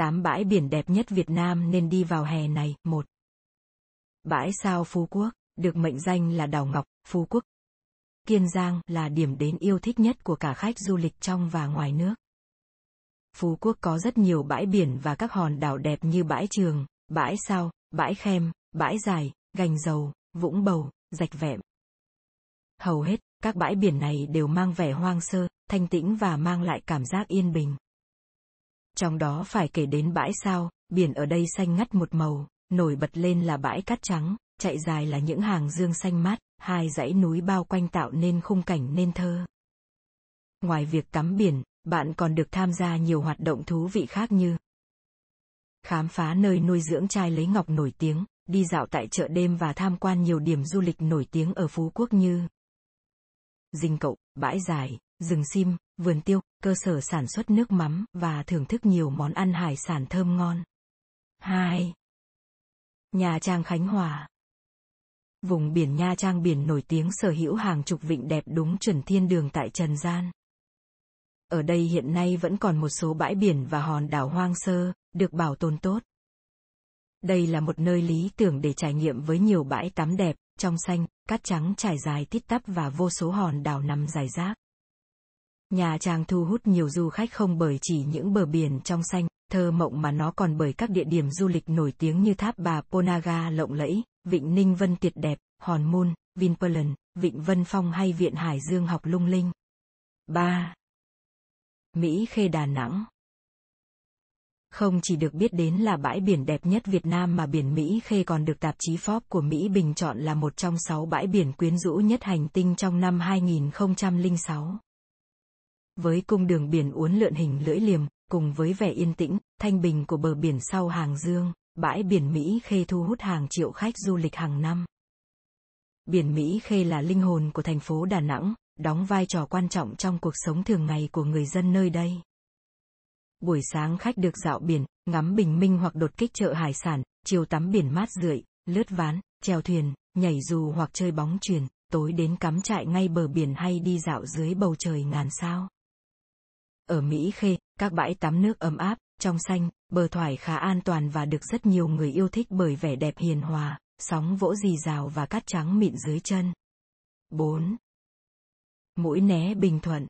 8 bãi biển đẹp nhất Việt Nam nên đi vào hè này. 1. Bãi sao Phú Quốc, được mệnh danh là đảo Ngọc, Phú Quốc. Kiên Giang là điểm đến yêu thích nhất của cả khách du lịch trong và ngoài nước. Phú Quốc có rất nhiều bãi biển và các hòn đảo đẹp như bãi Trường, bãi Sao, bãi Khem, bãi Dài, Gành Dầu, Vũng Bầu, Rạch Vẹm. Hầu hết, các bãi biển này đều mang vẻ hoang sơ, thanh tĩnh và mang lại cảm giác yên bình. Trong đó phải kể đến bãi sao, biển ở đây xanh ngắt một màu, nổi bật lên là bãi cát trắng, chạy dài là những hàng dương xanh mát, hai dãy núi bao quanh tạo nên khung cảnh nên thơ. Ngoài việc tắm biển, bạn còn được tham gia nhiều hoạt động thú vị khác như khám phá nơi nuôi dưỡng trai lấy ngọc nổi tiếng, đi dạo tại chợ đêm và tham quan nhiều điểm du lịch nổi tiếng ở Phú Quốc như Dinh Cậu, Bãi Dài, Rừng Sim, Vườn Tiêu, cơ sở sản xuất nước mắm và thưởng thức nhiều món ăn hải sản thơm ngon. 2. Nha Trang Khánh Hòa Vùng biển Nha Trang biển nổi tiếng sở hữu hàng chục vịnh đẹp đúng chuẩn thiên đường tại Trần Gian. Ở đây hiện nay vẫn còn một số bãi biển và hòn đảo hoang sơ, được bảo tồn tốt. Đây là một nơi lý tưởng để trải nghiệm với nhiều bãi tắm đẹp, trong xanh, cát trắng trải dài tít tắp và vô số hòn đảo nằm dài rác. Nhà Trang thu hút nhiều du khách không bởi chỉ những bờ biển trong xanh, thơ mộng mà nó còn bởi các địa điểm du lịch nổi tiếng như tháp bà Ponaga lộng lẫy, vịnh Ninh Vân tuyệt đẹp, Hòn Môn, Vinpearl, vịnh Vân Phong hay viện Hải Dương học lung linh. 3. Mỹ Khê Đà Nẵng không chỉ được biết đến là bãi biển đẹp nhất Việt Nam mà biển Mỹ Khê còn được tạp chí Forbes của Mỹ bình chọn là một trong sáu bãi biển quyến rũ nhất hành tinh trong năm 2006. Với cung đường biển uốn lượn hình lưỡi liềm, cùng với vẻ yên tĩnh, thanh bình của bờ biển sau hàng dương, bãi biển Mỹ Khê thu hút hàng triệu khách du lịch hàng năm. Biển Mỹ Khê là linh hồn của thành phố Đà Nẵng, đóng vai trò quan trọng trong cuộc sống thường ngày của người dân nơi đây. Buổi sáng khách được dạo biển, ngắm bình minh hoặc đột kích chợ hải sản, chiều tắm biển mát rượi, lướt ván, chèo thuyền, nhảy dù hoặc chơi bóng chuyền, tối đến cắm trại ngay bờ biển hay đi dạo dưới bầu trời ngàn sao. Ở Mỹ Khê, các bãi tắm nước ấm áp, trong xanh, bờ thoải khá an toàn và được rất nhiều người yêu thích bởi vẻ đẹp hiền hòa, sóng vỗ dì rào và cát trắng mịn dưới chân. 4. Mũi né Bình Thuận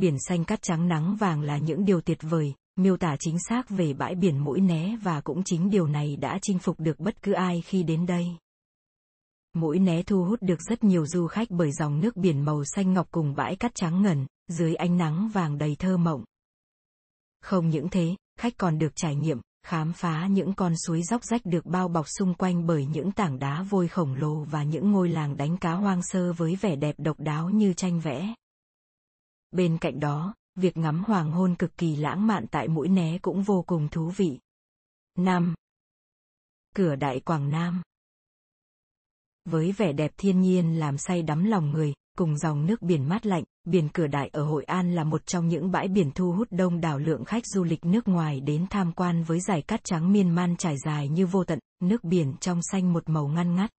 Biển xanh cát trắng nắng vàng là những điều tuyệt vời, miêu tả chính xác về bãi biển mũi né và cũng chính điều này đã chinh phục được bất cứ ai khi đến đây. Mũi né thu hút được rất nhiều du khách bởi dòng nước biển màu xanh ngọc cùng bãi cát trắng ngần, dưới ánh nắng vàng đầy thơ mộng. Không những thế, khách còn được trải nghiệm, khám phá những con suối dốc rách được bao bọc xung quanh bởi những tảng đá vôi khổng lồ và những ngôi làng đánh cá hoang sơ với vẻ đẹp độc đáo như tranh vẽ. Bên cạnh đó, việc ngắm hoàng hôn cực kỳ lãng mạn tại mũi né cũng vô cùng thú vị. 5. Cửa Đại Quảng Nam Với vẻ đẹp thiên nhiên làm say đắm lòng người, cùng dòng nước biển mát lạnh, biển Cửa Đại ở Hội An là một trong những bãi biển thu hút đông đảo lượng khách du lịch nước ngoài đến tham quan với dải cát trắng miên man trải dài như vô tận, nước biển trong xanh một màu ngăn ngắt.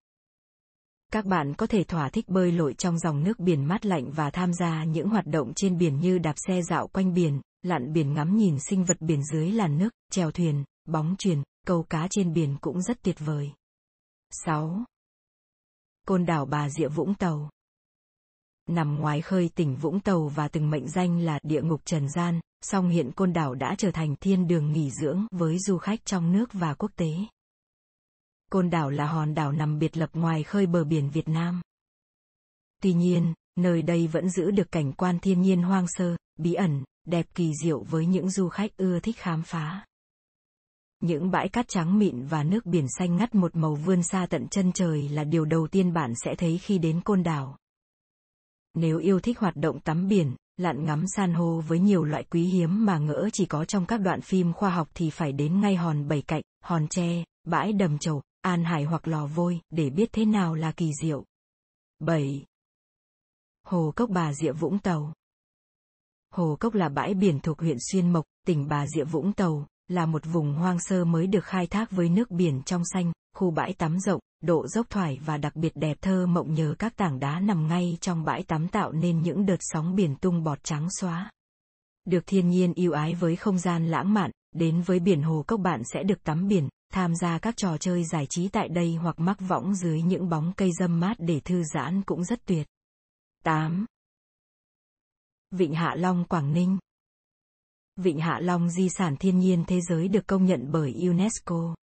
Các bạn có thể thỏa thích bơi lội trong dòng nước biển mát lạnh và tham gia những hoạt động trên biển như đạp xe dạo quanh biển, lặn biển ngắm nhìn sinh vật biển dưới làn nước, chèo thuyền, bóng chuyền, câu cá trên biển cũng rất tuyệt vời. 6. Côn đảo Bà Rịa Vũng Tàu nằm ngoài khơi tỉnh Vũng Tàu và từng mệnh danh là địa ngục trần gian, song hiện Côn Đảo đã trở thành thiên đường nghỉ dưỡng với du khách trong nước và quốc tế. Côn Đảo là hòn đảo nằm biệt lập ngoài khơi bờ biển Việt Nam. Tuy nhiên, nơi đây vẫn giữ được cảnh quan thiên nhiên hoang sơ, bí ẩn, đẹp kỳ diệu với những du khách ưa thích khám phá. Những bãi cát trắng mịn và nước biển xanh ngắt một màu vươn xa tận chân trời là điều đầu tiên bạn sẽ thấy khi đến Côn Đảo. Nếu yêu thích hoạt động tắm biển, lặn ngắm san hô với nhiều loại quý hiếm mà ngỡ chỉ có trong các đoạn phim khoa học thì phải đến ngay hòn bảy cạnh, hòn tre, bãi đầm chầu, an hải hoặc lò vôi để biết thế nào là kỳ diệu. 7. Hồ Cốc Bà Rịa Vũng Tàu Hồ Cốc là bãi biển thuộc huyện Xuyên Mộc, tỉnh Bà Rịa Vũng Tàu, là một vùng hoang sơ mới được khai thác với nước biển trong xanh, khu bãi tắm rộng, độ dốc thoải và đặc biệt đẹp thơ mộng nhờ các tảng đá nằm ngay trong bãi tắm tạo nên những đợt sóng biển tung bọt trắng xóa. Được thiên nhiên yêu ái với không gian lãng mạn, đến với biển Hồ Cốc bạn sẽ được tắm biển, tham gia các trò chơi giải trí tại đây hoặc mắc võng dưới những bóng cây dâm mát để thư giãn cũng rất tuyệt. 8. Vịnh Hạ Long Quảng Ninh Vịnh Hạ Long di sản thiên nhiên thế giới được công nhận bởi UNESCO.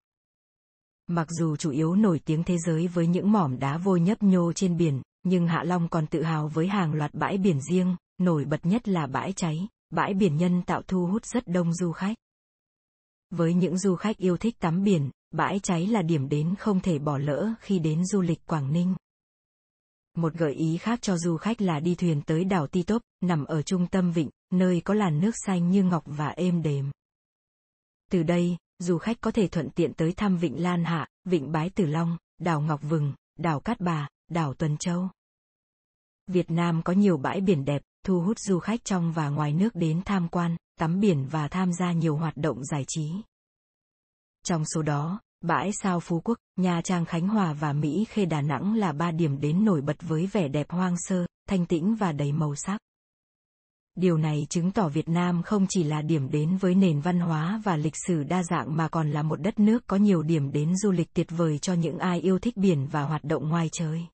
Mặc dù chủ yếu nổi tiếng thế giới với những mỏm đá vôi nhấp nhô trên biển, nhưng Hạ Long còn tự hào với hàng loạt bãi biển riêng, nổi bật nhất là bãi cháy, bãi biển nhân tạo thu hút rất đông du khách. Với những du khách yêu thích tắm biển, bãi cháy là điểm đến không thể bỏ lỡ khi đến du lịch Quảng Ninh. Một gợi ý khác cho du khách là đi thuyền tới đảo Ti Tốp, nằm ở trung tâm vịnh, nơi có làn nước xanh như ngọc và êm đềm. Từ đây, du khách có thể thuận tiện tới thăm vịnh Lan Hạ, vịnh Bái Tử Long, đảo Ngọc Vừng, đảo Cát Bà, đảo Tuần Châu. Việt Nam có nhiều bãi biển đẹp, thu hút du khách trong và ngoài nước đến tham quan, tắm biển và tham gia nhiều hoạt động giải trí. Trong số đó, bãi sao Phú Quốc, Nha Trang Khánh Hòa và Mỹ Khê Đà Nẵng là ba điểm đến nổi bật với vẻ đẹp hoang sơ, thanh tĩnh và đầy màu sắc. Điều này chứng tỏ Việt Nam không chỉ là điểm đến với nền văn hóa và lịch sử đa dạng mà còn là một đất nước có nhiều điểm đến du lịch tuyệt vời cho những ai yêu thích biển và hoạt động ngoài trời.